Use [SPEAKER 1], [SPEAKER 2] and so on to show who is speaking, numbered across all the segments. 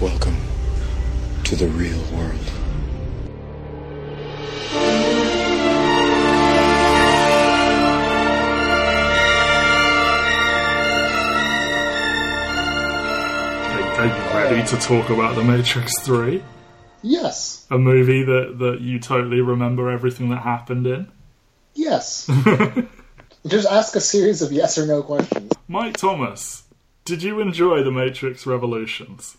[SPEAKER 1] Welcome to the real world.
[SPEAKER 2] Are you ready to talk about The Matrix 3?
[SPEAKER 3] Yes.
[SPEAKER 2] A movie that, that you totally remember everything that happened in?
[SPEAKER 3] Yes. Just ask a series of yes or no questions.
[SPEAKER 2] Mike Thomas, did you enjoy The Matrix Revolutions?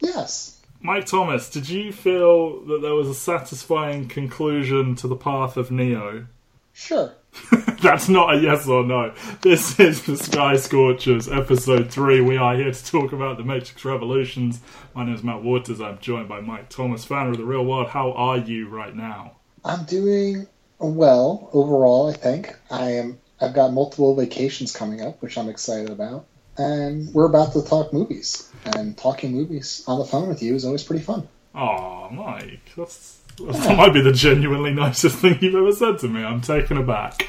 [SPEAKER 3] Yes.
[SPEAKER 2] Mike Thomas, did you feel that there was a satisfying conclusion to the path of Neo?
[SPEAKER 3] Sure.
[SPEAKER 2] That's not a yes or no. This is the Sky Scorchers, episode 3. We are here to talk about the Matrix Revolutions. My name is Matt Waters. I'm joined by Mike Thomas, founder of The Reel World. How are you right now?
[SPEAKER 3] I'm doing well overall, I think. I am I've got multiple vacations coming up, which I'm excited about. And we're about to talk movies. And talking movies on the phone with you is always pretty fun.
[SPEAKER 2] Oh, Mike, that's, that might be the genuinely nicest thing you've ever said to me. I'm taken aback.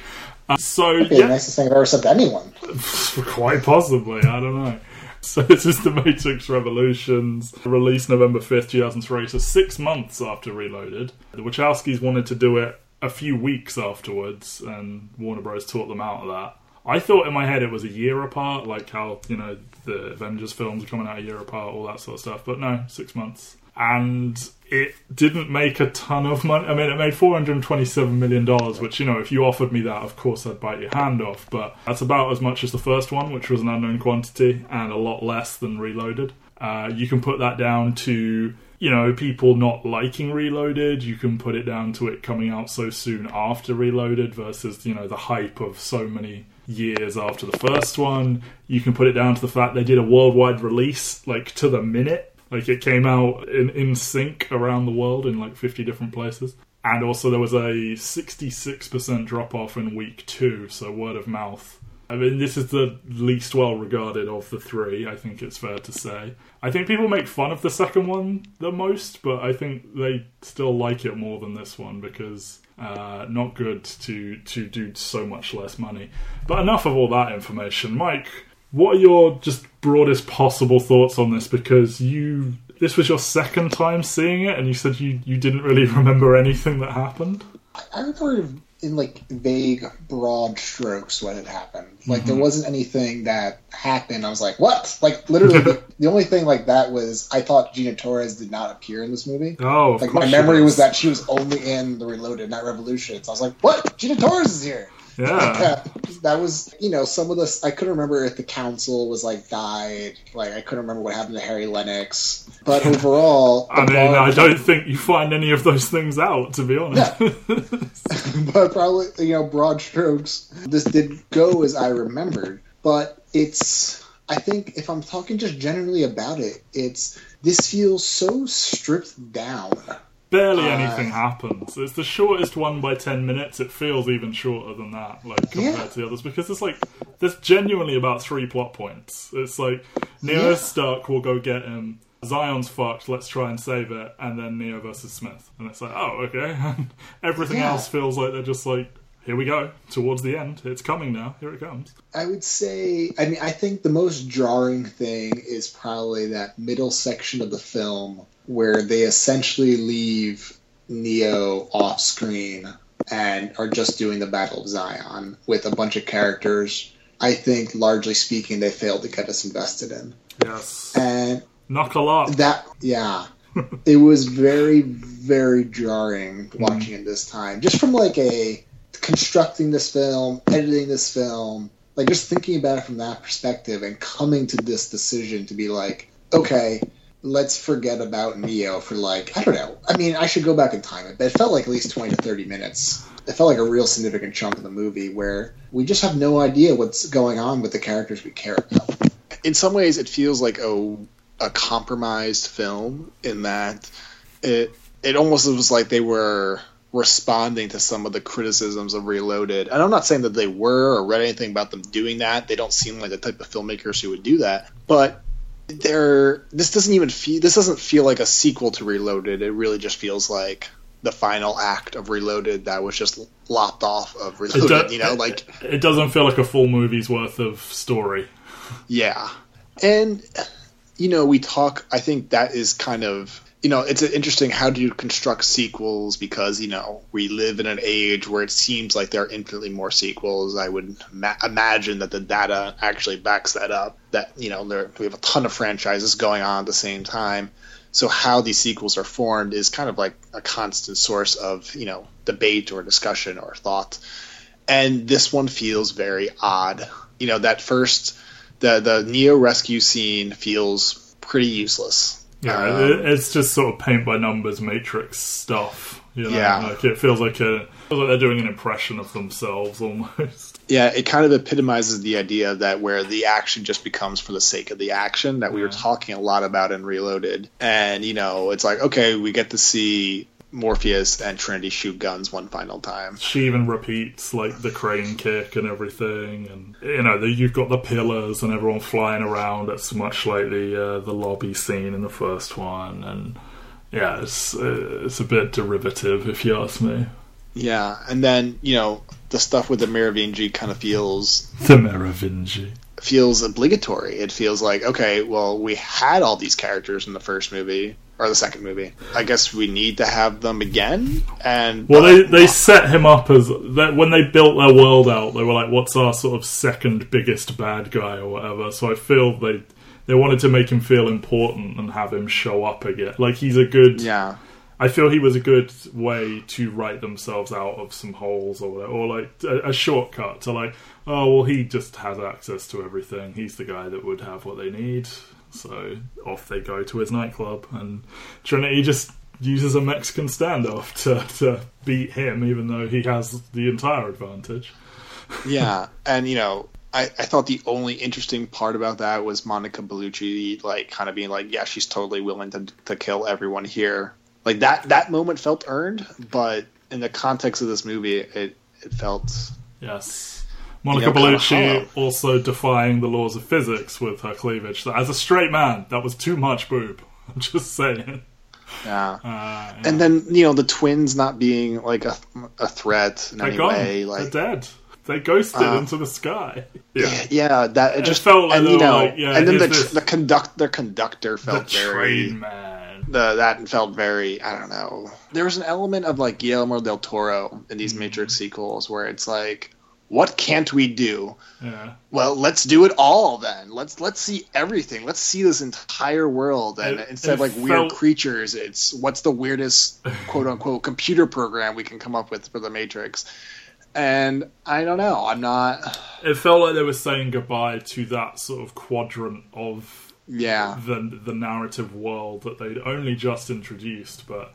[SPEAKER 2] Uh, so,
[SPEAKER 3] That'd be
[SPEAKER 2] yeah,
[SPEAKER 3] the nicest thing I've ever said to anyone.
[SPEAKER 2] quite possibly, I don't know. So this is the Matrix Revolutions, released November 5th, 2003, so six months after Reloaded. The Wachowskis wanted to do it a few weeks afterwards, and Warner Bros. taught them out of that. I thought in my head it was a year apart, like how, you know, the Avengers films are coming out a year apart, all that sort of stuff. But no, six months. And it didn't make a ton of money. I mean, it made $427 million, which, you know, if you offered me that, of course I'd bite your hand off. But that's about as much as the first one, which was an unknown quantity, and a lot less than Reloaded. Uh, you can put that down to you know, people not liking Reloaded. You can put it down to it coming out so soon after Reloaded versus, you know, the hype of so many years after the first one. You can put it down to the fact they did a worldwide release, like to the minute. Like it came out in, in sync around the world in like 50 different places. And also there was a 66% drop off in week two, so word of mouth. I mean, this is the least well regarded of the three, I think it's fair to say. I think people make fun of the second one the most, but I think they still like it more than this one because uh, not good to, to do so much less money. But enough of all that information. Mike, what are your just broadest possible thoughts on this? Because you. This was your second time seeing it, and you said you, you didn't really remember anything that happened.
[SPEAKER 3] I remember in like vague, broad strokes what had happened. Like there wasn't anything that happened. I was like, what? Like literally, the, the only thing like that was I thought Gina Torres did not appear in this movie.
[SPEAKER 2] Oh, of
[SPEAKER 3] Like my memory was that she was only in the Reloaded, not Revolution. So I was like, what? Gina Torres is here.
[SPEAKER 2] Yeah.
[SPEAKER 3] that was you know some of this I couldn't remember if the council was like died. Like I couldn't remember what happened to Harry Lennix. But overall,
[SPEAKER 2] I mean,
[SPEAKER 3] broad-
[SPEAKER 2] I don't think you find any of those things out, to be honest.
[SPEAKER 3] but probably you know broad strokes this did go as i remembered but it's i think if i'm talking just generally about it it's this feels so stripped down
[SPEAKER 2] Barely
[SPEAKER 3] Uh,
[SPEAKER 2] anything happens. It's the shortest one by ten minutes. It feels even shorter than that, like compared
[SPEAKER 3] Yeah.
[SPEAKER 2] to the others, because it's like there's genuinely about three plot points. It's like Neo
[SPEAKER 3] Yeah.
[SPEAKER 2] is stuck, we'll go get him. Zion's fucked, let's try and save it, and then Neo versus Smith, and it's like, oh, okay. Everything
[SPEAKER 3] Yeah.
[SPEAKER 2] else feels like they're just like, here we go towards the end. It's coming now. Here it comes.
[SPEAKER 3] i would say i mean i think the most jarring thing is probably that middle section of the film where they essentially leave neo off screen and are just doing the battle of zion with a bunch of characters. I think largely speaking they failed to get us invested in.
[SPEAKER 2] Yes,
[SPEAKER 3] and
[SPEAKER 2] a lot.
[SPEAKER 3] that yeah. It was very very jarring watching mm-hmm. it this time. Just from like a constructing this film editing this film like just thinking about it from that perspective and coming to this decision to be like okay let's forget about neo for like i don't know i mean i should go back in time it, but it felt like at least 20 to 30 minutes it felt like a real significant chunk of the movie where we just have no idea what's going on with the characters we care about
[SPEAKER 4] in some ways it feels like a a compromised film in that it it almost was like they were responding to some of the criticisms of Reloaded. And I'm not saying that they were or read anything about them doing that. They don't seem like the type of filmmakers who would do that. But they're this doesn't even feel this doesn't feel like a sequel to Reloaded. It really just feels like the final act of Reloaded that was just lopped off of Reloaded.
[SPEAKER 2] do-
[SPEAKER 4] you know, like
[SPEAKER 2] it doesn't feel like a full movie's worth of story.
[SPEAKER 4] Yeah. And
[SPEAKER 3] you know, we talk. I think that is kind of you know, it's interesting how do you construct sequels because you know we live in an age where it seems like there are infinitely more sequels. I would ma- imagine that the data actually backs that up. That you know there, we have a ton of franchises going on at the same time. So how these sequels are formed is kind of like a constant source of you know debate or discussion or thought. And this one feels very odd. You know that first the the Neo rescue scene feels pretty useless
[SPEAKER 2] yeah, um, it's just sort of paint by numbers Matrix stuff. You know?
[SPEAKER 3] Yeah,
[SPEAKER 2] like it feels like a feels like they're doing an impression of themselves almost.
[SPEAKER 3] Yeah, it kind of epitomizes the idea that where the action just becomes for the sake of the action that we were talking a lot about in Reloaded, and you know, it's like okay, we get to see Morpheus and Trinity shoot guns one final time.
[SPEAKER 2] She even repeats like the crane kick and everything, and you know the, you've got the pillars and everyone flying around. It's much like the uh, the lobby scene in the first one, and yeah, it's uh, it's a bit derivative if you ask me.
[SPEAKER 3] Yeah, and then you know the stuff with the Merovingi kind of feels
[SPEAKER 2] the Merovingi
[SPEAKER 3] feels obligatory. It feels like okay, well, we had all these characters in the first movie or the second movie. I guess we need to have them again. And
[SPEAKER 2] well, they they set him up as that when they built their world out. They were like, "What's our sort of second biggest bad guy or whatever?" So I feel they they wanted to make him feel important and have him show up again. Like he's a good
[SPEAKER 3] yeah.
[SPEAKER 2] I feel he was a good way to write themselves out of some holes or whatever, or like a, a shortcut to like, oh well, he just has access to everything. He's the guy that would have what they need. So off they go to his nightclub, and Trinity just uses a Mexican standoff to, to beat him, even though he has the entire advantage.
[SPEAKER 3] yeah, and you know, I, I thought the only interesting part about that was Monica Bellucci, like kind of being like, yeah, she's totally willing to to kill everyone here. Like that that moment felt earned, but in the context of this movie, it it felt
[SPEAKER 2] yes Monica you know, Bellucci also defying the laws of physics with her cleavage. So as a straight man, that was too much boob. I'm just saying.
[SPEAKER 3] Yeah. Uh, yeah. And then you know the twins not being like a, a threat in They're any gone. way. Like
[SPEAKER 2] They're dead. They ghosted uh, into the sky.
[SPEAKER 3] Yeah, yeah. That it just it felt like and, you know, like, yeah, and then the this, the conduct the conductor felt
[SPEAKER 2] the
[SPEAKER 3] very
[SPEAKER 2] train man.
[SPEAKER 3] The that felt very I don't know. There was an element of like Guillermo del Toro in these mm. Matrix sequels where it's like what can't we do?
[SPEAKER 2] Yeah.
[SPEAKER 3] Well, let's do it all then. Let's let's see everything. Let's see this entire world. And it, instead of like felt... weird creatures, it's what's the weirdest quote unquote computer program we can come up with for the Matrix. And I don't know. I'm not.
[SPEAKER 2] It felt like they were saying goodbye to that sort of quadrant of
[SPEAKER 3] yeah
[SPEAKER 2] the the narrative world that they'd only just introduced, but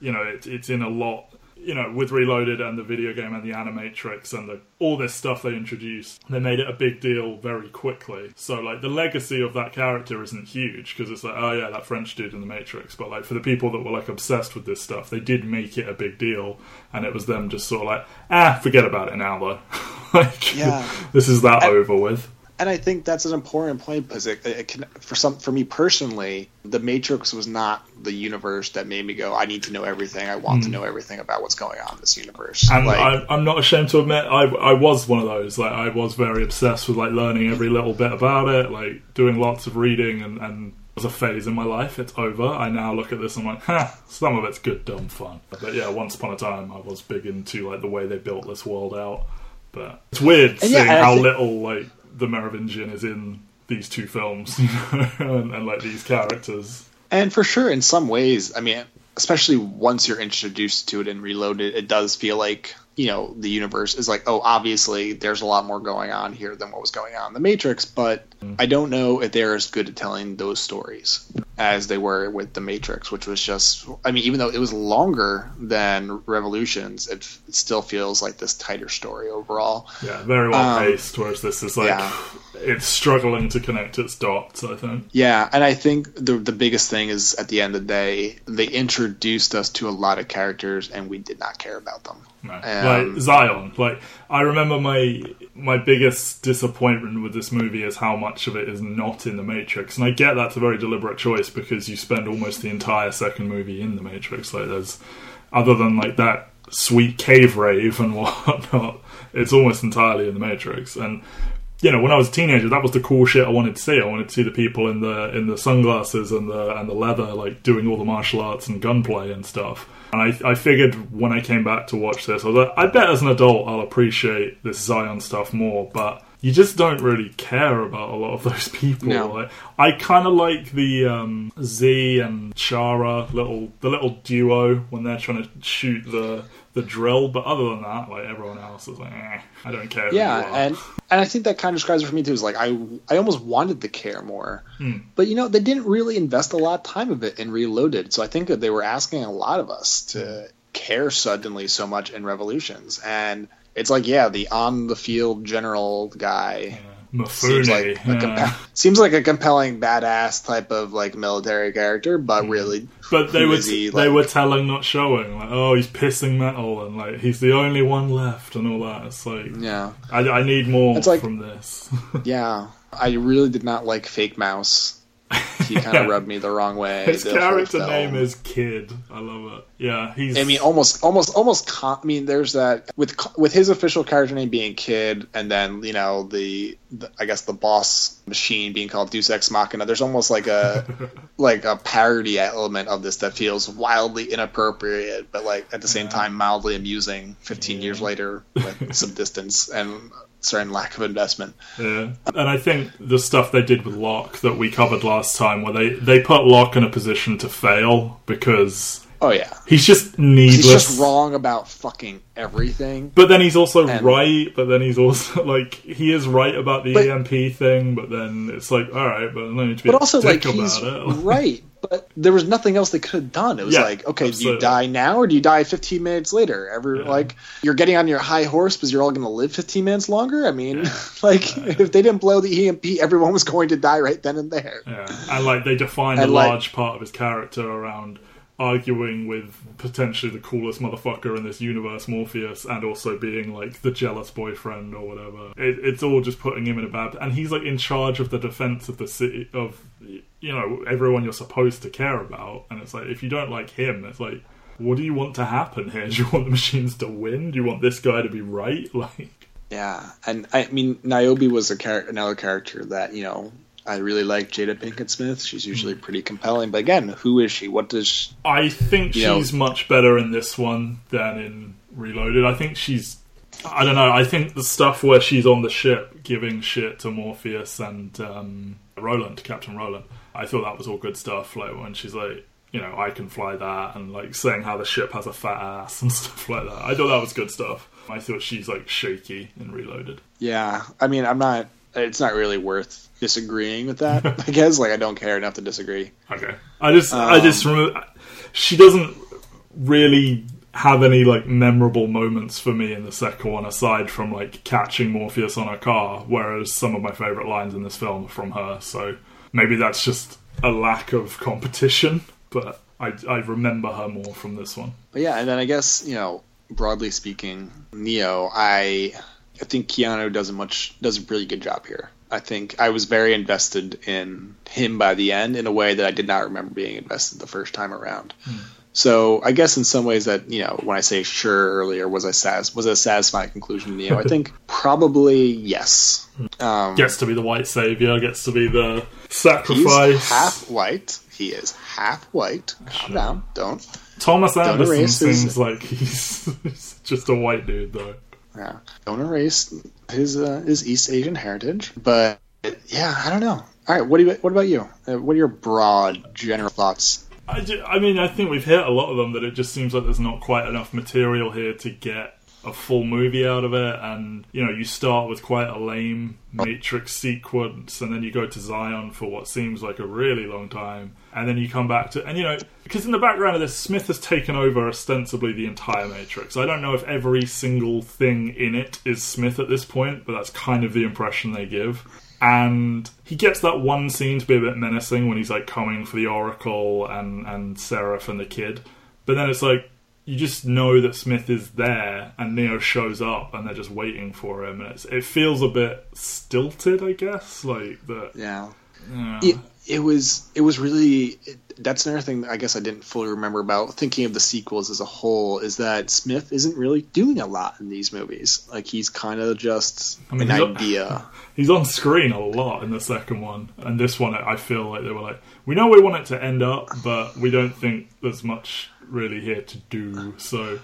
[SPEAKER 2] you know it, it's in a lot you know, with Reloaded and the video game and the Animatrix and the, all this stuff they introduced, they made it a big deal very quickly. So, like, the legacy of that character isn't huge because it's like, oh yeah, that French dude in the Matrix. But like, for the people that were like obsessed with this stuff, they did make it a big deal, and it was them just sort of like, ah, forget about it now though. like,
[SPEAKER 3] yeah,
[SPEAKER 2] this is that over with
[SPEAKER 3] and I think that's an important point because it, it, can, for some, for me personally, the Matrix was not the universe that made me go, I need to know everything. I want mm. to hmm. know everything about what's going on in this universe.
[SPEAKER 2] And like, I, am not ashamed to admit, I, I was one of those. Like, I was very obsessed with like learning every little bit about it, like doing lots of reading, and, and was a phase in my life. It's over. I now look at this and I'm like, ha, some of it's good, dumb fun. But yeah, once upon a time, I was big into like the way they built this world out. But it's weird seeing yeah, how think- little like the Merovingian is in these two films, you know, and, and like these characters.
[SPEAKER 3] And for sure, in some ways, I mean, especially once you're introduced to it and reloaded, it does feel like you know the universe is like oh obviously there's a lot more going on here than what was going on in the matrix but mm. i don't know if they're as good at telling those stories as they were with the matrix which was just i mean even though it was longer than revolutions it, it still feels like this tighter story overall
[SPEAKER 2] yeah very well paced um, whereas this is like yeah. It's struggling to connect its dots i think
[SPEAKER 3] yeah and i think the the biggest thing is at the end of the day they introduced us to a lot of characters and we did not care about them
[SPEAKER 2] no. Um, like Zion. Like I remember my my biggest disappointment with this movie is how much of it is not in the Matrix, and I get that's a very deliberate choice because you spend almost the entire second movie in the Matrix. Like there's other than like that sweet cave rave and whatnot, it's almost entirely in the Matrix. And you know, when I was a teenager, that was the cool shit I wanted to see. I wanted to see the people in the in the sunglasses and the and the leather, like doing all the martial arts and gunplay and stuff. And I, I figured when I came back to watch this, I was like, I bet as an adult I'll appreciate this Zion stuff more, but you just don't really care about a lot of those people.
[SPEAKER 3] No.
[SPEAKER 2] Like, I kind of like the um, Zee and Charra little the little duo when they're trying to shoot the the drill, but other than that, like everyone else is like, eh, I don't care.
[SPEAKER 3] Yeah, and and I think that kind of describes it for me too. Is like I I almost wanted to care more,
[SPEAKER 2] Hmm.
[SPEAKER 3] but you know they didn't really invest a lot of time of it in Reloaded. So I think that they were asking a lot of us to care suddenly so much in Revolutions, and it's like yeah, the on the field general guy.
[SPEAKER 2] Mifune,
[SPEAKER 3] Seems like, a compa- seems like a compelling badass type of like military character, but hmm. really,
[SPEAKER 2] But they were
[SPEAKER 3] is he,
[SPEAKER 2] they
[SPEAKER 3] like-
[SPEAKER 2] were telling, not showing. Like, oh, he's pissing metal, and like he's the only one left, and all that. It's like
[SPEAKER 3] yeah,
[SPEAKER 2] I, I need more
[SPEAKER 3] It's like-
[SPEAKER 2] from this.
[SPEAKER 3] yeah. I really did not like Fake Mouse. He kind of rubbed me the wrong way.
[SPEAKER 2] His character name is Kid. I love it. Yeah, he's.
[SPEAKER 3] I mean, almost, almost, almost. Con- I mean, there's that with with his official character name being Kid, and then you know the, the I guess the boss machine being called Deus Ex Machina. There's almost like a like a parody element of this that feels wildly inappropriate, but like at the same time mildly amusing. Fifteen years later, with some distance and certain lack of investment.
[SPEAKER 2] Yeah. And I think the stuff they did with Lock that we covered last time, where they, they put Lock in a position to fail because
[SPEAKER 3] Oh yeah,
[SPEAKER 2] he's just needless.
[SPEAKER 3] he's just wrong about fucking everything.
[SPEAKER 2] But then he's also
[SPEAKER 3] And-
[SPEAKER 2] right, but then he's also like he is right about the
[SPEAKER 3] But-
[SPEAKER 2] EMP thing, but then it's like, all right, but no need to be
[SPEAKER 3] But also, like
[SPEAKER 2] about
[SPEAKER 3] he's
[SPEAKER 2] it.
[SPEAKER 3] right, but there was nothing else they could have done. It was
[SPEAKER 2] Yeah,
[SPEAKER 3] like, okay, do you die now or do you die 15 minutes later? Ever
[SPEAKER 2] Yeah.
[SPEAKER 3] like you're getting on your high horse because you're all going to live 15 minutes longer? I mean, like if they didn't blow the EMP, everyone was going to die right then and there.
[SPEAKER 2] Yeah, and like they defined
[SPEAKER 3] And,
[SPEAKER 2] a
[SPEAKER 3] like-
[SPEAKER 2] large part of his character around arguing with potentially the coolest motherfucker in this universe, Morpheus, and also being like the jealous boyfriend or whatever. It, it's all just putting him in a bad. And he's like in charge of the defense of the city of you know everyone you're supposed to care about. And it's like if you don't like him, it's like. What do you want to happen here? Do you want the machines to win? Do you want this guy to be right? Like,
[SPEAKER 3] Yeah, and I mean, Niobe was a char- another character that you know I really like. Jada Pinkett Smith. She's usually
[SPEAKER 2] Hmm.
[SPEAKER 3] pretty compelling, but again, who is she? What does? She,
[SPEAKER 2] I think
[SPEAKER 3] You know-
[SPEAKER 2] she's much better in this one than in Reloaded. I think she's. I don't know. I think the stuff where she's on the ship giving shit to Morpheus and um, Roland, Captain Roland, I thought that was all good stuff. Like when she's like, you know, I can fly that, and like saying how the ship has a fat ass and stuff like that. I thought that was good stuff. I thought she's like shaky and Reloaded.
[SPEAKER 3] yeah, I mean, I'm not. It's not really worth disagreeing with that. I guess like I don't care enough to disagree.
[SPEAKER 2] Okay. I just, I
[SPEAKER 3] Um,
[SPEAKER 2] just remember she doesn't really have any like memorable moments for me in the second one, aside from like catching Morpheus on a car. Whereas some of my favorite lines in this film are from her. So maybe that's just a lack of competition, but I, I remember her more from this one.
[SPEAKER 3] But yeah, and then I guess you know, broadly speaking, Neo, I I think Keanu does a much does a really good job here. I think I was very invested in him by the end in a way that I did not remember being invested the first time around. Hmm. So I guess in some ways that you know when I say sure earlier was I satis- was a satisfying conclusion to Neo? I think probably yes. Um,
[SPEAKER 2] Gets to be the white savior, gets to be the
[SPEAKER 3] he's
[SPEAKER 2] sacrifice.
[SPEAKER 3] half white. He is half white. Calm down. Don't.
[SPEAKER 2] Thomas Anderson
[SPEAKER 3] erase his-
[SPEAKER 2] seems like he's, he's just a white dude, though.
[SPEAKER 3] Yeah, don't erase his uh, his East Asian heritage. But yeah, I don't know. All right, what do you, what about you? Uh, what are your broad general thoughts?
[SPEAKER 2] I, I mean, I think we've hit a lot of them. That it just seems like there's not quite enough material here to get a full movie out of it. And you know, you start with quite a lame Matrix sequence, and then you go to Zion for what seems like a really long time, and then you come back to and you know, because in the background of this, Smith has taken over ostensibly the entire Matrix. I don't know if every single thing in it is Smith at this point, but that's kind of the impression they give and he gets that one scene to be a bit menacing when he's like coming for the Oracle and and Seraph and the kid, but then it's like you just know that Smith is there and Neo shows up and they're just waiting for him, and it's, it feels a bit stilted, I guess, like that.
[SPEAKER 3] Yeah,
[SPEAKER 2] Yeah.
[SPEAKER 3] it, it was it was really it, that's another thing I guess I didn't fully remember about thinking of the sequels as a whole is that Smith isn't really doing a lot in these movies. Like he's kind of just
[SPEAKER 2] I mean,
[SPEAKER 3] an
[SPEAKER 2] he's
[SPEAKER 3] idea.
[SPEAKER 2] He's on screen a lot in the second one, and this one I feel like they were like, we know we want it to end up, but we don't think there's much really here to do. So,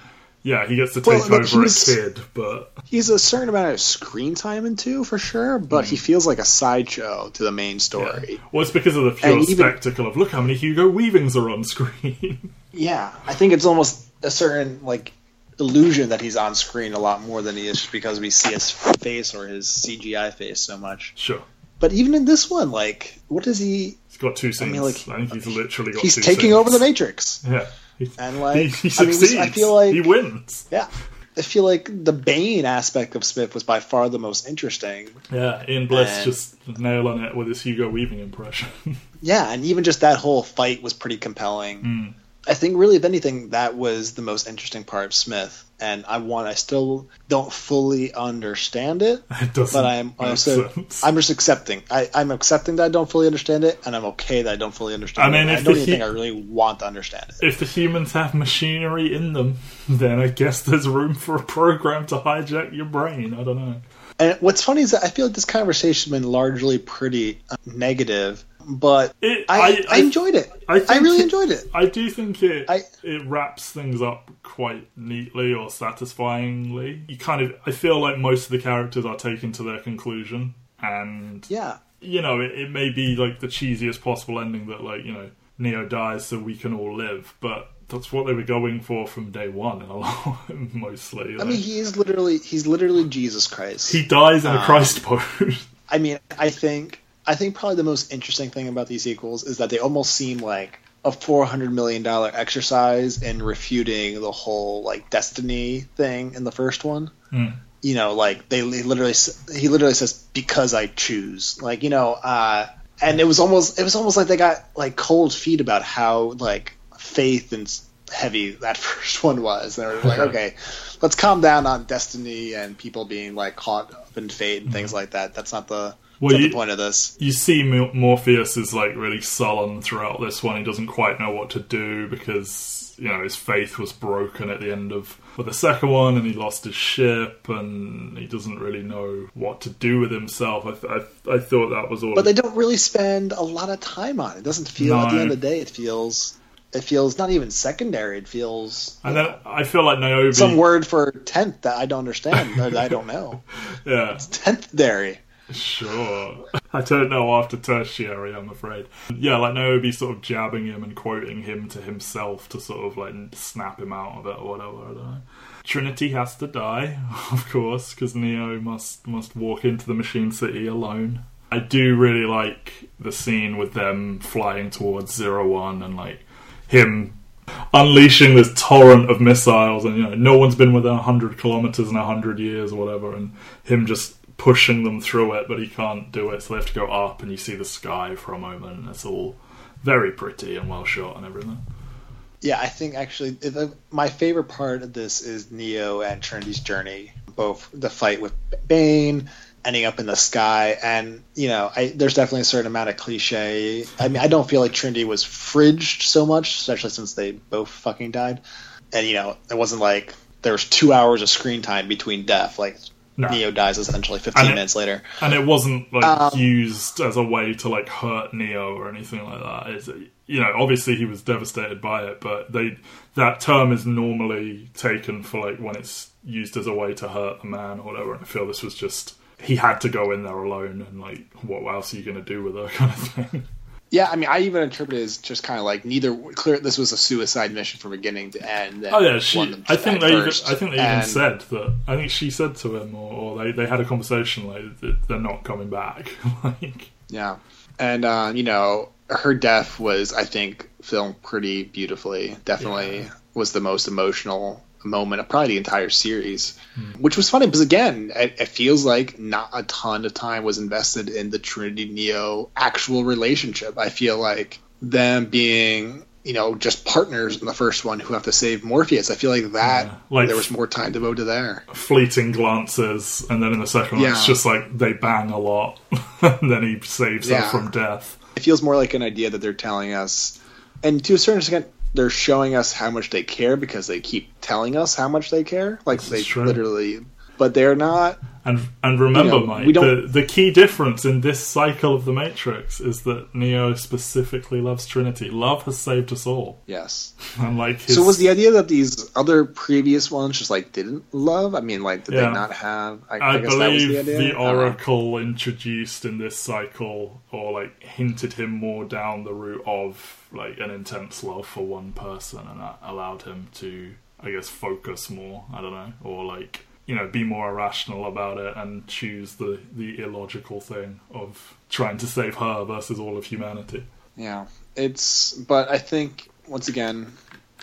[SPEAKER 2] yeah, he gets to
[SPEAKER 3] Well,
[SPEAKER 2] take
[SPEAKER 3] but
[SPEAKER 2] over a
[SPEAKER 3] he's-
[SPEAKER 2] kid, but
[SPEAKER 3] He's a certain amount of screen time in two for sure, but
[SPEAKER 2] Mm.
[SPEAKER 3] he feels like a sideshow to the main story.
[SPEAKER 2] well, it's because of the pure
[SPEAKER 3] even-
[SPEAKER 2] spectacle of look how many Hugo Weavings are on screen.
[SPEAKER 3] Yeah, I think it's almost a certain like illusion that he's on screen a lot more than he is just because we see his face or his CGI face so much.
[SPEAKER 2] sure,
[SPEAKER 3] But even in this one, like, what does he?
[SPEAKER 2] he's got two scenes. I,
[SPEAKER 3] mean, like,
[SPEAKER 2] think he's literally got.
[SPEAKER 3] He's taking
[SPEAKER 2] scenes.
[SPEAKER 3] over the Matrix.
[SPEAKER 2] Yeah,
[SPEAKER 3] And, like,
[SPEAKER 2] he, he
[SPEAKER 3] I mean,
[SPEAKER 2] succeeds.
[SPEAKER 3] I feel like-
[SPEAKER 2] he wins.
[SPEAKER 3] Yeah, I feel like the Bane aspect of Smith was by far the most interesting.
[SPEAKER 2] Yeah, Ian Bliss
[SPEAKER 3] And-
[SPEAKER 2] just nailing it with his Hugo Weaving impression.
[SPEAKER 3] Yeah, and even just that whole fight was pretty compelling.
[SPEAKER 2] Hmm.
[SPEAKER 3] I think really, if anything, that was the most interesting part of Smith. And I want, I still don't fully understand it,
[SPEAKER 2] it
[SPEAKER 3] but I'm also,
[SPEAKER 2] sense.
[SPEAKER 3] I'm just accepting. I, I'm accepting that I don't fully understand it, and I'm okay that I don't fully understand
[SPEAKER 2] I mean,
[SPEAKER 3] it.
[SPEAKER 2] if
[SPEAKER 3] I don't even
[SPEAKER 2] hu-
[SPEAKER 3] think I really want to understand it.
[SPEAKER 2] if the humans have machinery in them, then I guess there's room for a program to hijack your brain. I don't know.
[SPEAKER 3] And what's funny is that I feel like this conversation has been largely pretty uh, negative, but
[SPEAKER 2] It-
[SPEAKER 3] I,
[SPEAKER 2] I-
[SPEAKER 3] I, enjoyed it.
[SPEAKER 2] I
[SPEAKER 3] I, really
[SPEAKER 2] it-
[SPEAKER 3] enjoyed it.
[SPEAKER 2] I do think it
[SPEAKER 3] I-
[SPEAKER 2] it wraps things up quite neatly or satisfyingly. You kind of I feel like most of the characters are taken to their conclusion, and
[SPEAKER 3] Yeah.
[SPEAKER 2] you know it, it may be like the cheesiest possible ending that like you know Neo dies so we can all live, but that's what they were going for from day one in a lot mostly.
[SPEAKER 3] I mean, he is literally he's literally Jesus Christ.
[SPEAKER 2] he dies in a
[SPEAKER 3] um,
[SPEAKER 2] Christ pose.
[SPEAKER 3] I mean, I think I think probably the most interesting thing about these sequels is that they almost seem like a four hundred million dollar exercise in refuting the whole like destiny thing in the first one.
[SPEAKER 2] Hmm.
[SPEAKER 3] You know, like they he literally he literally says because I choose. Like you know, uh, and it was almost it was almost like they got like cold feet about how like faith and heavy that first one was. And they were like, okay, let's calm down on destiny and people being like caught up in fate and things like that. That's not the
[SPEAKER 2] Well, you-
[SPEAKER 3] the point of this.
[SPEAKER 2] you see Mo- Morpheus is like really sullen throughout this one. He doesn't quite know what to do because you know his faith was broken at the end of with the second one, and he lost his ship, and he doesn't really know what to do with himself. I th- I, I thought that was all.
[SPEAKER 3] But they don't really spend a lot of time on it. It doesn't feel at the end of the day. It feels it feels not even secondary. It feels
[SPEAKER 2] and then I feel like Niobe.
[SPEAKER 3] some word for tenth that I don't understand. I don't know.
[SPEAKER 2] yeah,
[SPEAKER 3] Tenth dairy.
[SPEAKER 2] Sure. I don't know after tertiary, I'm afraid. Yeah, like Niobe sort of jabbing him and quoting him to himself to sort of like snap him out of it or whatever. Trinity has to die, of course, because Neo must must walk into the Machine City alone. I do really like the scene with them flying towards Zero One and like him unleashing this torrent of missiles, and you know no one's been within hundred kilometers in hundred years or whatever, and him just pushing them through it, but he can't do it, so they have to go up, and you see the sky for a moment, and it's all very pretty and well shot and everything.
[SPEAKER 3] Yeah, I think actually uh, my favorite part of this is Neo and Trinity's journey. Both the fight with Bane, ending up in the sky, and you know, I, there's definitely a certain amount of cliche. I mean, I don't feel like Trinity was fridged so much, especially since they both fucking died. And you know, it wasn't like there was two hours of screen time between death. Like
[SPEAKER 2] No.
[SPEAKER 3] Neo dies essentially 15
[SPEAKER 2] it-
[SPEAKER 3] minutes later.
[SPEAKER 2] And it wasn't like
[SPEAKER 3] Um,
[SPEAKER 2] used as a way to like hurt Neo or anything like that. It's, you know, obviously he was devastated by it, but they that term is normally taken for like when it's used as a way to hurt a man or whatever. And I feel this was just he had to go in there alone, and like what else are you going to do with her kind of thing.
[SPEAKER 3] Yeah, I mean, I even interpret it as just kind of like neither clear. This was a suicide mission from beginning to end.
[SPEAKER 2] Oh yeah, she.
[SPEAKER 3] one of them
[SPEAKER 2] I think they. Even. I think they even
[SPEAKER 3] And-
[SPEAKER 2] said that. I think she said to him, or, or they they had a conversation like they're not coming back. like
[SPEAKER 3] Yeah, and uh, you know, her death was, I think, filmed pretty beautifully. Definitely
[SPEAKER 2] Yeah.
[SPEAKER 3] was the most emotional moment of probably the entire series,
[SPEAKER 2] Hmm.
[SPEAKER 3] which was funny because again, it, it feels like not a ton of time was invested in the Trinity Neo actual relationship. I feel like them being. You know, just partners in the first one who have to save Morpheus. I feel like that
[SPEAKER 2] Yeah, like-
[SPEAKER 3] there was more time devoted there.
[SPEAKER 2] fleeting glances, and then in the second one, it's just like they bang a lot, and then he saves her from death.
[SPEAKER 3] It feels more like an idea that they're telling us, and to a certain extent, they're showing us how much they care because they keep telling us how much they care. Like
[SPEAKER 2] This
[SPEAKER 3] they literally, but they're not.
[SPEAKER 2] And and remember,
[SPEAKER 3] You know,
[SPEAKER 2] Mike, the, the key difference in this cycle of the Matrix is that Neo specifically loves Trinity. Love has saved us all.
[SPEAKER 3] Yes.
[SPEAKER 2] And like his,
[SPEAKER 3] So was the idea that these other previous ones just like didn't love? I mean, like did
[SPEAKER 2] Yeah.
[SPEAKER 3] they not have? I,
[SPEAKER 2] I,
[SPEAKER 3] I guess that was
[SPEAKER 2] believe
[SPEAKER 3] the idea.
[SPEAKER 2] the. Oracle introduced in this cycle, or like hinted him more down the route of like an intense love for one person, and that allowed him to, I guess, focus more. I don't know, or like you know, be more irrational about it and choose the the illogical thing of trying to save her versus all of humanity.
[SPEAKER 3] Yeah, it's. But I think once again,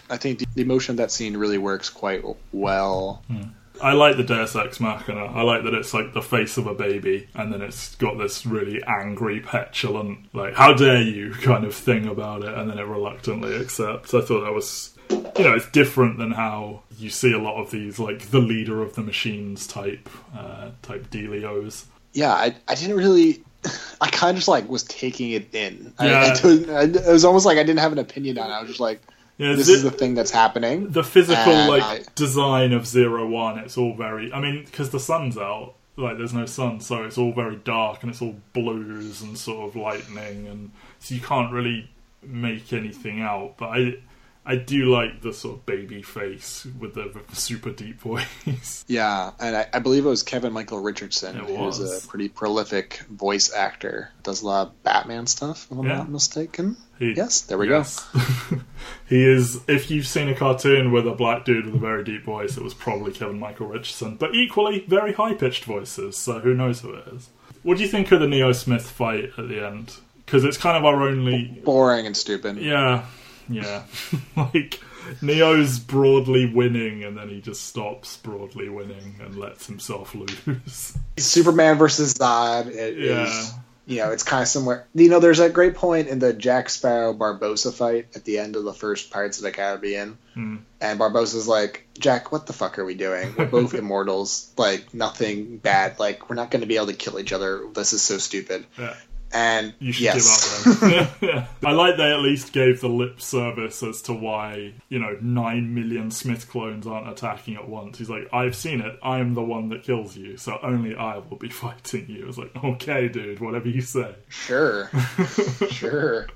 [SPEAKER 3] I think the, the emotion of that scene really works quite well. Hmm.
[SPEAKER 2] I like the Deus Ex Machina. I like that it's like the face of a baby, and then it's got this really angry, petulant, like "how dare you" kind of thing about it, and then it reluctantly accepts. I thought that was, you know, it's different than how you see a lot of these like the leader of the machines type uh, type dealios.
[SPEAKER 3] Yeah, I, I didn't really. I kind of just like was taking it in. I- I,
[SPEAKER 2] Yeah.
[SPEAKER 3] I- it was almost like I didn't have an opinion on it. I was just like,
[SPEAKER 2] Yeah,
[SPEAKER 3] this
[SPEAKER 2] zi-
[SPEAKER 3] is the thing that's happening.
[SPEAKER 2] the physical
[SPEAKER 3] And
[SPEAKER 2] like
[SPEAKER 3] I-
[SPEAKER 2] design of zero one it's all very i mean because the sun's out like there's no sun so it's all very dark and it's all blues and sort of lightning and so you can't really make anything out but i i do like the sort of baby face with the super deep voice
[SPEAKER 3] Yeah, and I, I believe it was Kevin Michael Richardson,
[SPEAKER 2] It
[SPEAKER 3] who's
[SPEAKER 2] was.
[SPEAKER 3] a pretty prolific voice actor. Does a lot of Batman stuff, if I'm
[SPEAKER 2] Yeah.
[SPEAKER 3] not mistaken.
[SPEAKER 2] He-
[SPEAKER 3] Yes, there we
[SPEAKER 2] yes. he is if you've seen a cartoon with a black dude with a very deep voice it was probably kevin michael richardson but equally very high-pitched voices so who knows who it is what do you think of the neo smith fight at the end because it's kind of our only
[SPEAKER 3] go. Boring and stupid.
[SPEAKER 2] yeah yeah like neo's broadly winning and then he just stops broadly winning and lets himself lose
[SPEAKER 3] Superman versus Zod. It is,
[SPEAKER 2] Yeah.
[SPEAKER 3] you know, it's kind of similar. You know, there's that great point in the Jack Sparrow Barbossa fight at the end of the first Pirates of the Caribbean.
[SPEAKER 2] Hmm.
[SPEAKER 3] And Barbossa's like, Jack, what the fuck are we doing? We're both immortals. Like, nothing bad. Like, we're not going to be able to kill each other. This is so stupid.
[SPEAKER 2] yeah
[SPEAKER 3] And
[SPEAKER 2] You should
[SPEAKER 3] yes.
[SPEAKER 2] give up then. yeah, yeah. I like they at least gave the lip service as to why, you know, nine million Smith clones aren't attacking at once. He's like, I've seen it. I am the one that kills you, so only I will be fighting you. It's like, okay, dude, whatever you say.
[SPEAKER 3] sure. sure.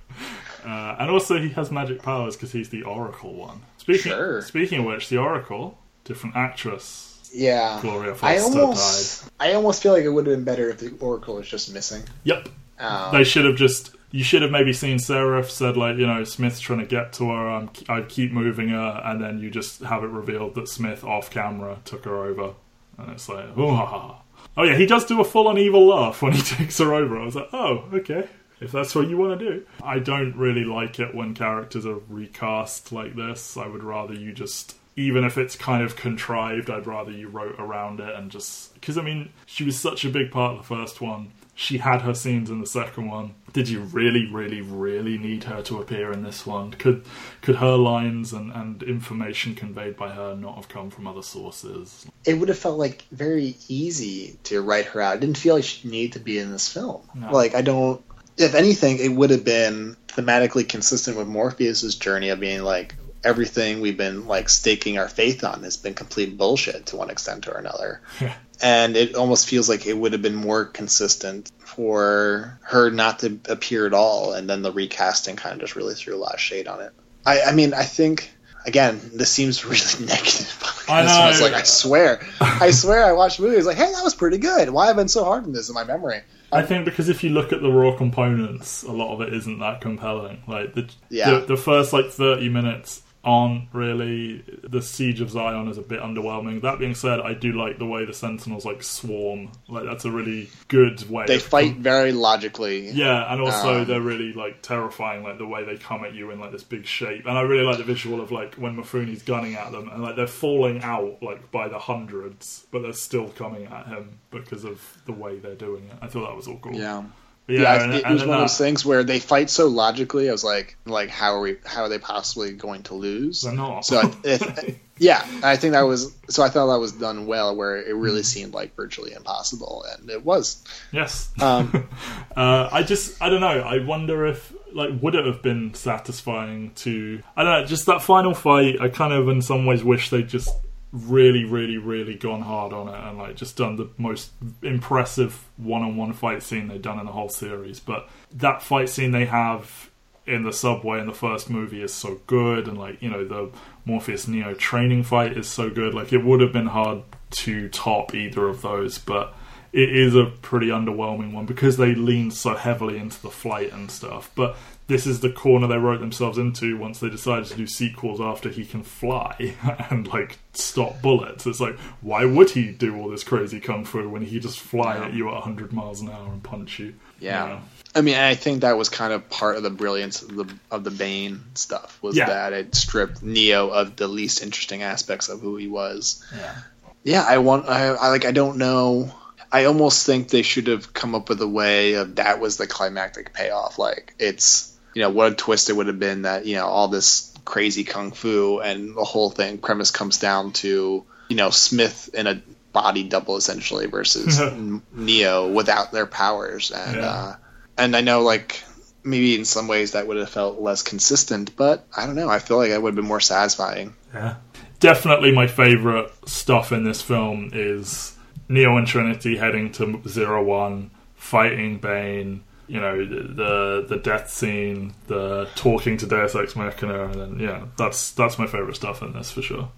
[SPEAKER 2] Uh, and also, he has magic powers because he's the Oracle one. Speaking,
[SPEAKER 3] Sure.
[SPEAKER 2] speaking of which, the Oracle, different actress.
[SPEAKER 3] Yeah.
[SPEAKER 2] Gloria
[SPEAKER 3] I
[SPEAKER 2] Foster
[SPEAKER 3] almost, I almost feel like it would have been better if the Oracle was just missing.
[SPEAKER 2] Yep,
[SPEAKER 3] Um,
[SPEAKER 2] they should have just you should have maybe seen Seraph said like you know Smith's trying to get to her I'm, I keep moving her and then you just have it revealed that Smith off camera took her over. And it's like oh, oh yeah he does do a full on evil laugh when he takes her over. I was like oh okay if that's what you want to do. I don't really like it when characters are recast like this. I would rather you just even if it's kind of contrived I'd rather you wrote around it and just because I mean she was such a big part of the first one she had her scenes in the second one. Did you really, really, really need her to appear in this one? Could could her lines and, and information conveyed by her not have come from other sources?
[SPEAKER 3] it would have felt like very easy to write her out. It didn't feel like she needed to be in this film.
[SPEAKER 2] No.
[SPEAKER 3] Like I don't. If anything, it would have been thematically consistent with Morpheus's journey of being like everything we've been like staking our faith on has been complete bullshit to one extent or another.
[SPEAKER 2] Yeah.
[SPEAKER 3] And it almost feels like it would have been more consistent for her not to appear at all, and then the recasting kind of just really threw a lot of shade on it. I, I mean, I think again, this seems really negative.
[SPEAKER 2] I
[SPEAKER 3] This was
[SPEAKER 2] know.
[SPEAKER 3] like, I swear, I swear, I watched the movie. I was like, hey, that was pretty good. Why have I been so hard on this in my memory?
[SPEAKER 2] I think because if you look at the raw components, a lot of it isn't that compelling. Like the
[SPEAKER 3] Yeah.
[SPEAKER 2] the, the first like thirty minutes aren't really the siege of Zion is a bit underwhelming. That being said, I do like the way the Sentinels like swarm. Like that's a really good way.
[SPEAKER 3] They fight very logically.
[SPEAKER 2] Yeah, and also
[SPEAKER 3] Um,
[SPEAKER 2] they're really like terrifying, like the way they come at you in like this big shape. And I really like the visual of like when Mifune's gunning at them, and like they're falling out like by the hundreds, but they're still coming at him because of the way they're doing it. I thought that was all cool.
[SPEAKER 3] Yeah.
[SPEAKER 2] Yeah,
[SPEAKER 3] Yeah,
[SPEAKER 2] and-
[SPEAKER 3] it, it was one of those things where they fight so logically. I was like, like how are we? How are they possibly going to lose?
[SPEAKER 2] They're not.
[SPEAKER 3] So I, if, yeah, I think that was. So I thought that was done well, where it really seemed like virtually impossible, and it was.
[SPEAKER 2] Yes.
[SPEAKER 3] Um,
[SPEAKER 2] uh, I just, I don't know. I wonder if, like, would it have been satisfying to, I don't know, just that final fight. I kind of, in some ways, wish they'd just really, really, really gone hard on it and like just done the most impressive one-on-one fight scene they've done in the whole series. But that fight scene they have in the subway in the first movie is so good, and like you know the Morpheus Neo training fight is so good. Like it would have been hard to top either of those, but it is a pretty underwhelming one because they leaned so heavily into the flight and stuff. But this is the corner they wrote themselves into once they decided to do sequels after he can fly and like stop bullets. It's like, why would he do all this crazy kung fu when he just fly at you at 100 miles an hour and punch you?
[SPEAKER 3] Yeah.
[SPEAKER 2] You know?
[SPEAKER 3] I mean, I think that was kind of part of the brilliance of the of the Bane stuff was
[SPEAKER 2] Yeah.
[SPEAKER 3] that it stripped Neo of the least interesting aspects of who he was.
[SPEAKER 2] Yeah.
[SPEAKER 3] Yeah, I want. I, I like. I don't know. I almost think they should have come up with a way of that was the climactic payoff. Like it's you know what a twist it would have been that you know all this crazy kung fu and the whole thing premise comes down to you know Smith in a body double essentially versus Neo without their powers and
[SPEAKER 2] Yeah.
[SPEAKER 3] uh, and I know like maybe in some ways that would have felt less consistent, but I don't know. I feel like that would have been more satisfying.
[SPEAKER 2] Yeah. Definitely my favourite stuff in this film is Neo and Trinity heading to Zero One, fighting Bane, you know, the the, death scene, the talking to Deus Ex Machina, and then, yeah, that's that's my favourite stuff in this for sure.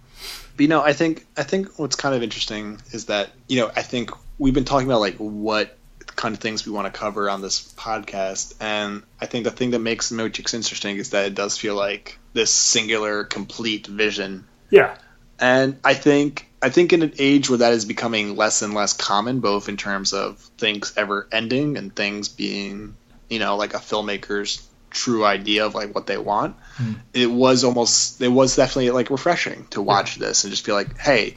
[SPEAKER 3] But you know, I think I think what's kind of interesting is that you know I think we've been talking about like what kind of things we want to cover on this podcast, and I think the thing that makes Matrix interesting is that it does feel like this singular, complete vision,
[SPEAKER 2] Yeah.
[SPEAKER 3] And I think I think in an age where that is becoming less and less common, both in terms of things ever ending and things being you know like a filmmaker's true idea of like what they want it was almost it was definitely like refreshing to watch this and just feel like hey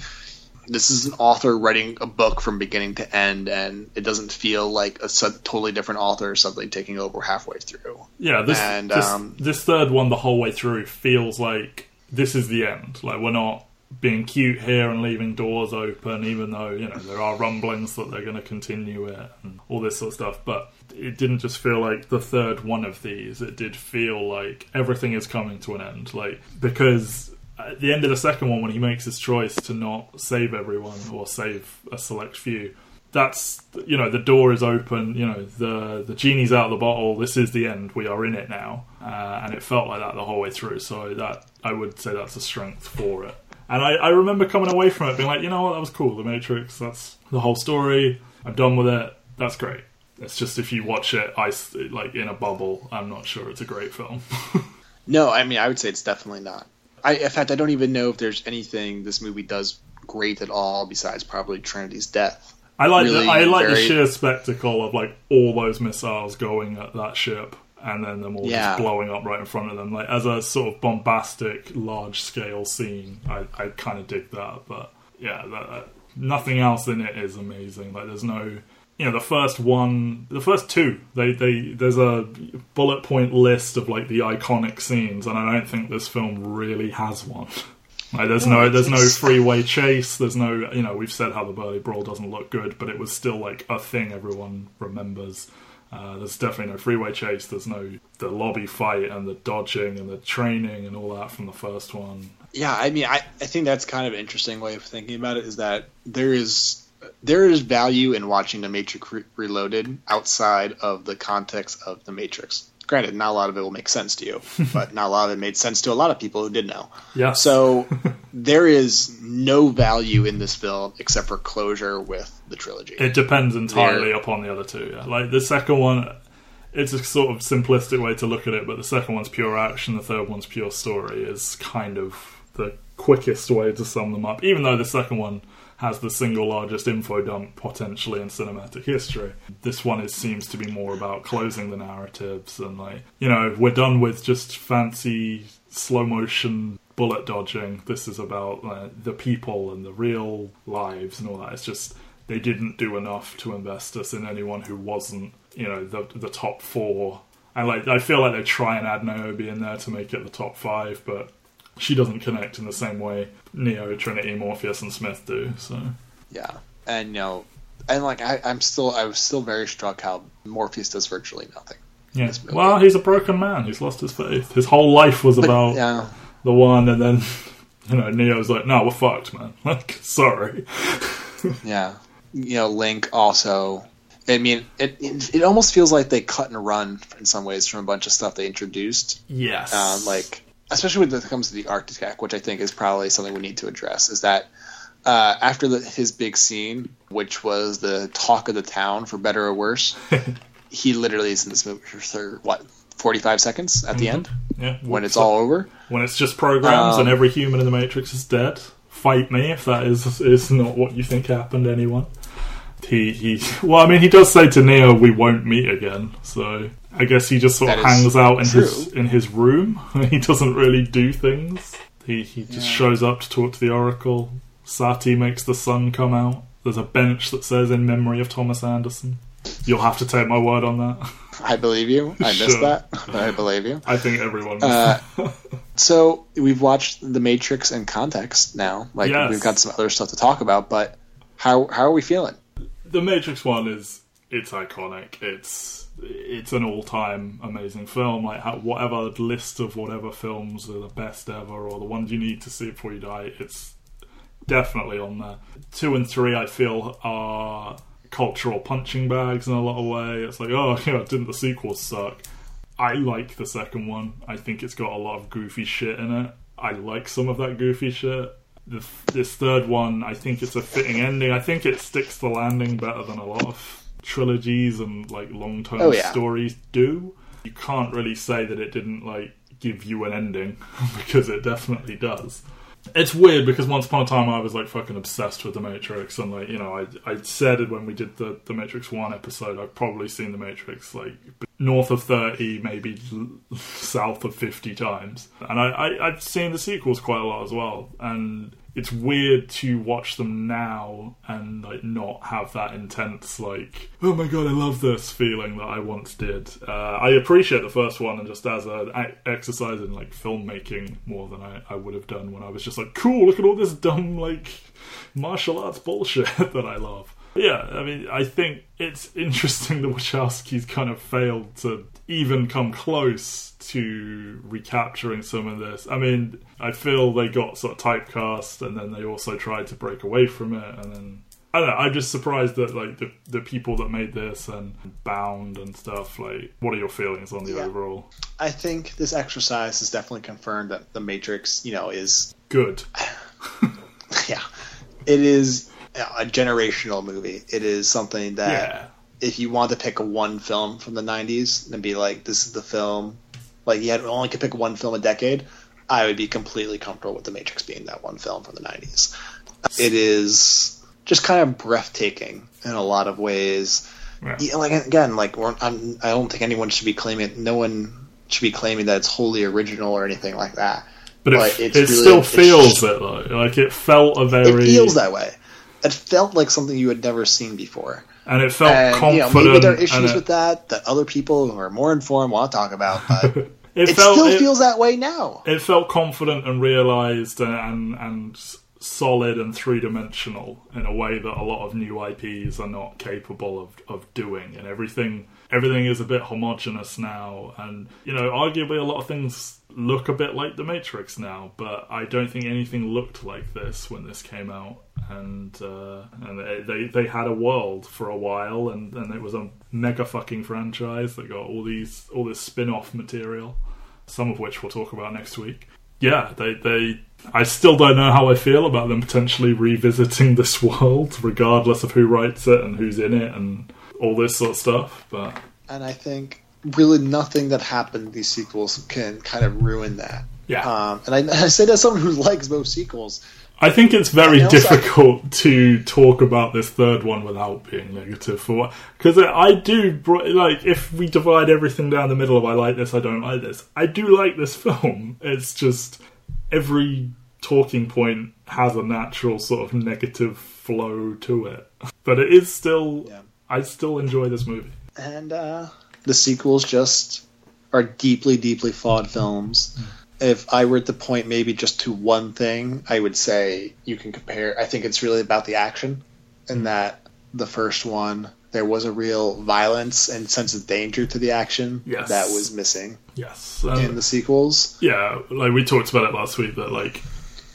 [SPEAKER 3] this is an author writing a book from beginning to end and it doesn't feel like a totally different author or something taking over halfway through.
[SPEAKER 2] Yeah, this
[SPEAKER 3] And,
[SPEAKER 2] this,
[SPEAKER 3] um,
[SPEAKER 2] this third one the whole way through feels like this is the end. Like we're not being cute here and leaving doors open, even though you know there are rumblings that they're going to continue it and all this sort of stuff. But it didn't just feel like the third one of these. It did feel like everything is coming to an end. Like because at the end of the second one, when he makes his choice to not save everyone or save a select few, that's you know the door is open you know the the genie's out of the bottle this is the end we are in it now uh, and it felt like that the whole way through so that i would say that's a strength for it and I, I remember coming away from it being like you know what that was cool the matrix that's the whole story i'm done with it that's great. It's just if you watch it i like in a bubble i'm not sure it's a great film.
[SPEAKER 3] No i mean i would say it's definitely not. I, in fact i don't even know if there's anything this movie does great at all besides probably trinity's death.
[SPEAKER 2] I like
[SPEAKER 3] Really
[SPEAKER 2] the, I like the sheer spectacle of like all those missiles going at that ship and then them all
[SPEAKER 3] Yeah.
[SPEAKER 2] just blowing up right in front of them. Like as a sort of bombastic, large scale scene, I, I kind of dig that. But yeah, that, uh, nothing else in it is amazing. Like there's no, you know, the first one, the first two, they they there's a bullet point list of like the iconic scenes, and I don't think this film really has one. Like there's no there's no freeway chase. There's no you know we've said how the Burley Brawl doesn't look good, but it was still like a thing everyone remembers. Uh, there's definitely no freeway chase. There's no the lobby fight and the dodging and the training and all that from the first one.
[SPEAKER 3] Yeah, I mean, I, I think that's kind of an interesting way of thinking about it. Is that there is there is value in watching the Matrix Re- Reloaded outside of the context of the Matrix. Granted, not a lot of it will make sense to you, but not a lot of it made sense to a lot of people who did know.
[SPEAKER 2] Yeah.
[SPEAKER 3] So there is no value in this film except for closure with the trilogy.
[SPEAKER 2] It depends entirely
[SPEAKER 3] There-
[SPEAKER 2] upon the other two. Yeah, like the second one, it's a sort of simplistic way to look at it, but the second one's pure action, the third one's pure story. Is kind of the quickest way to sum them up. Even though the second one has the single largest info dump potentially in cinematic history, this one is seems to be more about closing the narratives and like you know we're done with just fancy slow motion bullet dodging. This is about uh, the people and the real lives and all that. It's just they didn't do enough to invest us in anyone who wasn't you know the the top four. And like I feel like they try and add Niobe in there to make it the top five, but she doesn't connect in the same way Neo, Trinity, Morpheus, and Smith do. So
[SPEAKER 3] Yeah, and you know, and like I, I'm still, I was still very struck how Morpheus does virtually nothing.
[SPEAKER 2] Yeah, well, he's a broken man. He's lost his faith. His whole life was
[SPEAKER 3] But,
[SPEAKER 2] about
[SPEAKER 3] yeah,
[SPEAKER 2] the one, and then you know Neo's like, "No, we're fucked, man. Like, sorry."
[SPEAKER 3] yeah. You know, Link also. I mean, it, it it almost feels like they cut and run in some ways from a bunch of stuff they introduced.
[SPEAKER 2] Yes,
[SPEAKER 3] Um, like, especially when it comes to the architect, which I think is probably something we need to address, is that uh, after the, his big scene, which was the talk of the town, for better or worse, he literally is in this movie for what forty five seconds at the
[SPEAKER 2] Mhm.
[SPEAKER 3] end
[SPEAKER 2] yeah.
[SPEAKER 3] when it's all over.
[SPEAKER 2] when it's just programs
[SPEAKER 3] Um,
[SPEAKER 2] and every human in the Matrix is dead. Fight me if that is is not what you think happened. to Anyone? He he. Well, I mean, he does say to Neo, "We won't meet again." So I guess he just sort
[SPEAKER 3] That
[SPEAKER 2] of hangs out in his in his room. he doesn't really do things. He he just
[SPEAKER 5] Yeah.
[SPEAKER 2] shows up to talk to the Oracle. Sati makes the sun come out. There's a bench that says "In memory of Thomas Anderson." You'll have to take my word on that.
[SPEAKER 3] I believe you. I missed
[SPEAKER 2] Sure.
[SPEAKER 3] that, but I believe you.
[SPEAKER 2] I think everyone.
[SPEAKER 3] Uh, So we've watched The Matrix in context now. Like
[SPEAKER 2] Yes.
[SPEAKER 3] we've got some other stuff to talk about, but how how are we feeling?
[SPEAKER 2] the Matrix one is it's iconic. It's it's an all time amazing film. Like how, whatever list of whatever films are the best ever or the ones you need to see before you die, it's definitely on there. Two and three, I feel, are cultural punching bags in a lot of way. It's like, oh, know, didn't the sequels suck? I like the second one. I think it's got a lot of goofy shit in it. I like some of that goofy shit. The, this third one, I think it's a fitting ending. I think it sticks the landing better than a lot of trilogies and like long term
[SPEAKER 3] Oh, yeah.
[SPEAKER 2] stories do. You can't really say that it didn't like give you an ending because it definitely does. It's weird because once upon a time I was like fucking obsessed with the Matrix and like you know I I said it when we did the the Matrix One episode I've probably seen the Matrix like north of thirty maybe south of fifty times. And I, I I've seen the sequels quite a lot as well and it's weird to watch them now and like not have that intense like oh my god I love this feeling that I once did. Uh, I appreciate the first one and just as an exercise in like filmmaking more than I, I would have done when I was just like cool look at all this dumb like martial arts bullshit that I love. Yeah, I mean I think it's interesting that Wachowski's kind of failed to even come close to recapturing some of this. I mean, I feel they got sort of typecast, and then they also tried to break away from it, and then I don't know. I'm just surprised that like the the people that made this and Bound and stuff. Like, what are your feelings on the
[SPEAKER 3] Yeah.
[SPEAKER 2] overall?
[SPEAKER 3] I think this exercise has definitely confirmed that the Matrix, you know, is
[SPEAKER 2] Good.
[SPEAKER 3] yeah, it is a generational movie. It is something that
[SPEAKER 2] Yeah.
[SPEAKER 3] if you want to pick one film from the '90s and be like, this is the film, like you had only could pick one film a decade, I would be completely comfortable with the Matrix being that one film from the '90s. It is just kind of breathtaking in a lot of ways.
[SPEAKER 2] Yeah.
[SPEAKER 3] Yeah, like again, like I don't think anyone should be claiming. No one should be claiming that it's wholly original or anything like that.
[SPEAKER 2] But it,
[SPEAKER 3] it's
[SPEAKER 2] it
[SPEAKER 3] really-
[SPEAKER 2] still feels
[SPEAKER 3] just-
[SPEAKER 2] it though. Like it felt a very.
[SPEAKER 3] It feels that way. It felt like something you had never seen before.
[SPEAKER 2] and it felt
[SPEAKER 3] And you know, maybe there are issues
[SPEAKER 2] it,
[SPEAKER 3] with that that other people who are more informed want to talk about, but
[SPEAKER 2] it,
[SPEAKER 3] it
[SPEAKER 2] felt
[SPEAKER 3] still
[SPEAKER 2] it-
[SPEAKER 3] feels that way now.
[SPEAKER 2] it felt confident and realized and, and solid and three dimensional in a way that a lot of new IPs are not capable of, of doing. And everything everything is a bit homogenous now. And you know arguably a lot of things look a bit like the Matrix now but I don't think anything looked like this when this came out. And uh, and they, they had a world for a while and, and it was a mega fucking franchise that got all these all this spin-off material some of which we'll talk about next week. Yeah, they they I still don't know how I feel about them potentially revisiting this world, regardless of who writes it and who's in it and all this sort of stuff. But
[SPEAKER 3] And I think really nothing that happened in these sequels can kind of ruin that.
[SPEAKER 2] yeah,
[SPEAKER 3] Um, and I, I say that as someone who likes both sequels.
[SPEAKER 2] I think it's very
[SPEAKER 3] and also-
[SPEAKER 2] difficult to talk about this third one without being negative for what because I do like if we divide everything down the middle of I like this, I don't like this. I do like this film. It's just every talking point has a natural sort of negative flow to it, but it is still.
[SPEAKER 3] Yeah.
[SPEAKER 2] I still enjoy this movie.
[SPEAKER 3] and uh, the sequels just are deeply, deeply flawed films. If I were to point maybe just to one thing, I would say you can compare. I think it's really about the action, in that the first one there was a real violence and sense of danger to the action
[SPEAKER 2] Yes.
[SPEAKER 3] that was missing
[SPEAKER 2] Yes. Um,
[SPEAKER 3] in the sequels.
[SPEAKER 2] yeah, like we talked about it last week that like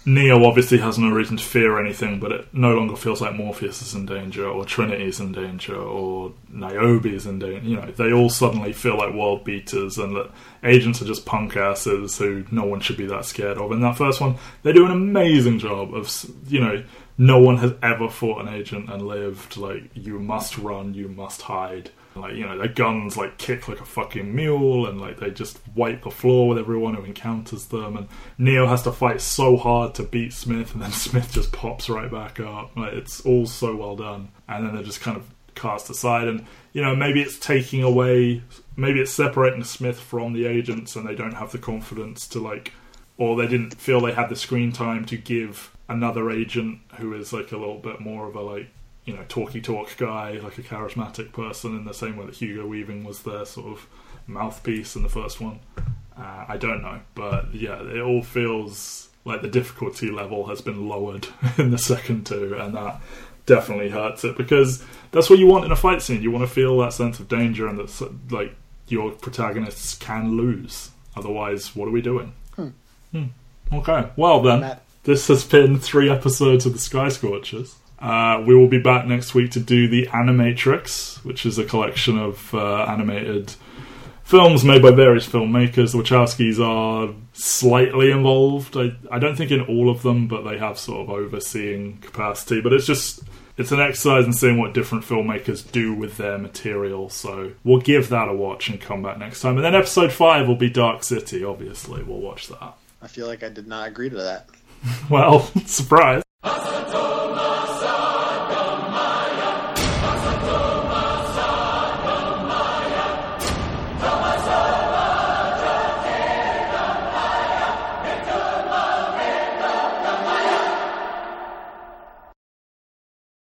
[SPEAKER 2] Neo obviously has no reason to fear anything, but it no longer feels like Morpheus is in danger or Trinity is in danger or Niobe is in danger. You know, they all suddenly feel like world beaters and that agents are just punk asses who no one should be that scared of. In that first one, they do an amazing job of you know. No one has ever fought an agent and lived. Like you must run, you must hide. Like you know, their guns like kick like a fucking mule, and like they just wipe the floor with everyone who encounters them. And Neo has to fight so hard to beat Smith, and then Smith just pops right back up. Like it's all so well done, and then they're just kind of cast aside. And you know, maybe it's taking away, maybe it's separating Smith from the agents, and they don't have the confidence to like, or they didn't feel they had the screen time to give another agent who is like a little bit more of a like you know, talky talk guy, like a charismatic person, in the same way that Hugo Weaving was their sort of mouthpiece in the first one. Uh, I don't know, but yeah, it all feels like the difficulty level has been lowered in the second two, and that definitely hurts it because that's what you want in a fight scene. You want to feel that sense of danger and that like your protagonists can lose. Otherwise, what are we doing? Hmm. Okay, well then. This has been three episodes of the Sky Scorchers. Uh, we will be back next week to do the Animatrix, which is a collection of uh, animated films made by various filmmakers. The Wachowskis are slightly involved. I, I don't think in all of them, but they have sort of overseeing capacity. But it's just it's an exercise in seeing what different filmmakers do with their material. So we'll give that a watch and come back next time. And then episode five will be Dark City. Obviously, we'll watch that.
[SPEAKER 3] I feel like I did not agree to that.
[SPEAKER 2] Well, surprise.
[SPEAKER 6] Asato